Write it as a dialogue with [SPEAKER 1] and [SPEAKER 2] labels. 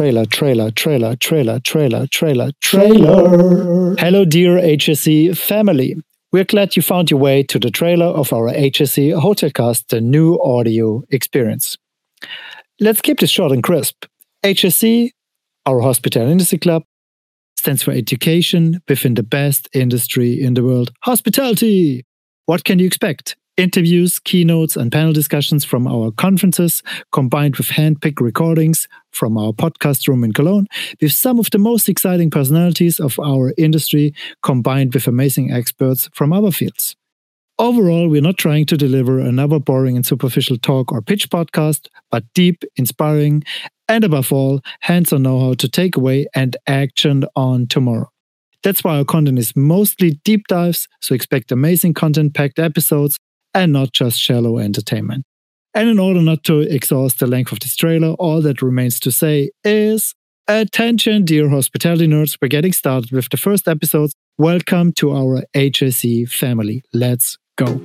[SPEAKER 1] trailer, trailer, trailer, trailer, trailer, trailer, trailer. Hello, dear HIC family. We're glad you found your way to the trailer of our HIC Hotelcast, the new audio experience. Let's keep this short and crisp. HIC, our hospitality industry club, stands for education within the best industry in the world hospitality. What can you expect? Interviews, keynotes, and panel discussions from our conferences, combined with hand-picked recordings from our podcast room in Cologne, with some of the most exciting personalities of our industry, combined with amazing experts from other fields. Overall, we're not trying to deliver another boring and superficial talk or pitch podcast, but deep, inspiring, and above all, hands on know how to take away and action on tomorrow. That's why our content is mostly deep dives, so expect amazing content packed episodes and not just shallow entertainment. And in order not to exhaust the length of this trailer, all that remains to say is attention, dear hospitality nerds. We're getting started with the first episodes. Welcome to our HIC family. Let's go.